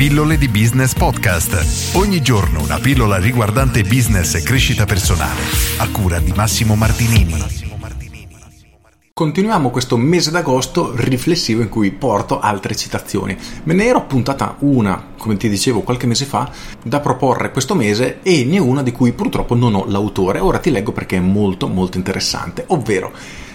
Pillole di Business Podcast. Ogni giorno una pillola riguardante business e crescita personale. A cura di Massimo Martinini. Continuiamo questo mese d'agosto riflessivo in cui porto altre citazioni. Me ne ero appuntata una, come ti dicevo qualche mese fa, da proporre questo mese e ne è una di cui purtroppo non ho l'autore. Ora ti leggo perché è molto molto interessante, ovvero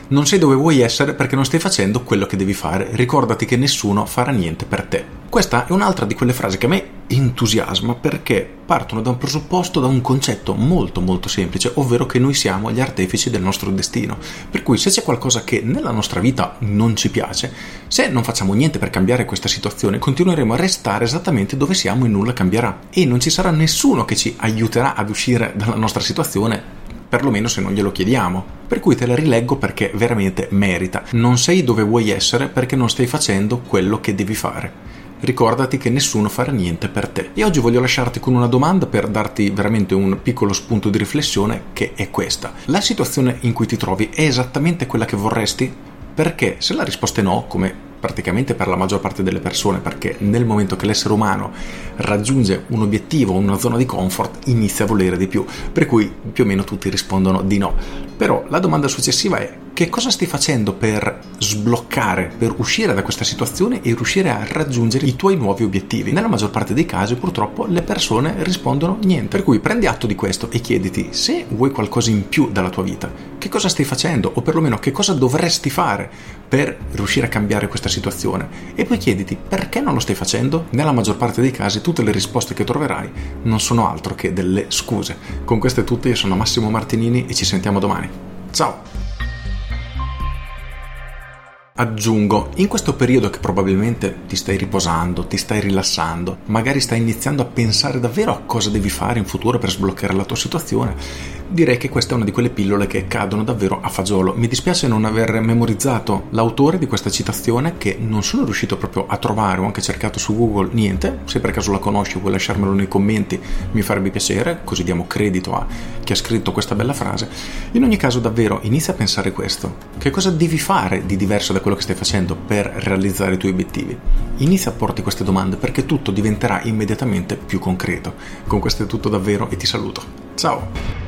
non sei dove vuoi essere perché non stai facendo quello che devi fare. Ricordati che nessuno farà niente per te. Questa è un'altra di quelle frasi che a me entusiasma perché partono da un presupposto, da un concetto molto molto semplice, ovvero che noi siamo gli artefici del nostro destino. Per cui se c'è qualcosa che nella nostra vita non ci piace, se non facciamo niente per cambiare questa situazione, continueremo a restare esattamente dove siamo e nulla cambierà. E non ci sarà nessuno che ci aiuterà ad uscire dalla nostra situazione perlomeno se non glielo chiediamo. Per cui te la rileggo perché veramente merita. Non sei dove vuoi essere perché non stai facendo quello che devi fare. Ricordati che nessuno farà niente per te. E oggi voglio lasciarti con una domanda per darti veramente un piccolo spunto di riflessione che è questa. La situazione in cui ti trovi è esattamente quella che vorresti? Perché se la risposta è no, come praticamente per la maggior parte delle persone, perché nel momento che l'essere umano raggiunge un obiettivo, una zona di comfort, inizia a volere di più, per cui più o meno tutti rispondono di no. Però la domanda successiva è che cosa stai facendo per sbloccare, per uscire da questa situazione e riuscire a raggiungere i tuoi nuovi obiettivi? Nella maggior parte dei casi purtroppo le persone rispondono niente, per cui prendi atto di questo e chiediti se vuoi qualcosa in più dalla tua vita, che cosa stai facendo o perlomeno che cosa dovresti fare per riuscire a cambiare questa situazione e poi chiediti perché non lo stai facendo? Nella maggior parte dei casi tutte le risposte che troverai non sono altro che delle scuse. Con queste tutte io sono Massimo Martinini e ci sentiamo domani. Ciao! Aggiungo, in questo periodo che probabilmente ti stai riposando, ti stai rilassando, magari stai iniziando a pensare davvero a cosa devi fare in futuro per sbloccare la tua situazione, direi che questa è una di quelle pillole che cadono davvero a fagiolo. Mi dispiace non aver memorizzato l'autore di questa citazione che non sono riuscito proprio a trovare, ho anche cercato su Google, niente, se per caso la conosci vuoi lasciarmelo nei commenti mi farebbe piacere, così diamo credito a chi ha scritto questa bella frase. In ogni caso davvero inizia a pensare questo, che cosa devi fare di diverso da quello che stai facendo per realizzare i tuoi obiettivi. Inizia a porti queste domande perché tutto diventerà immediatamente più concreto. Con questo è tutto davvero e ti saluto. Ciao!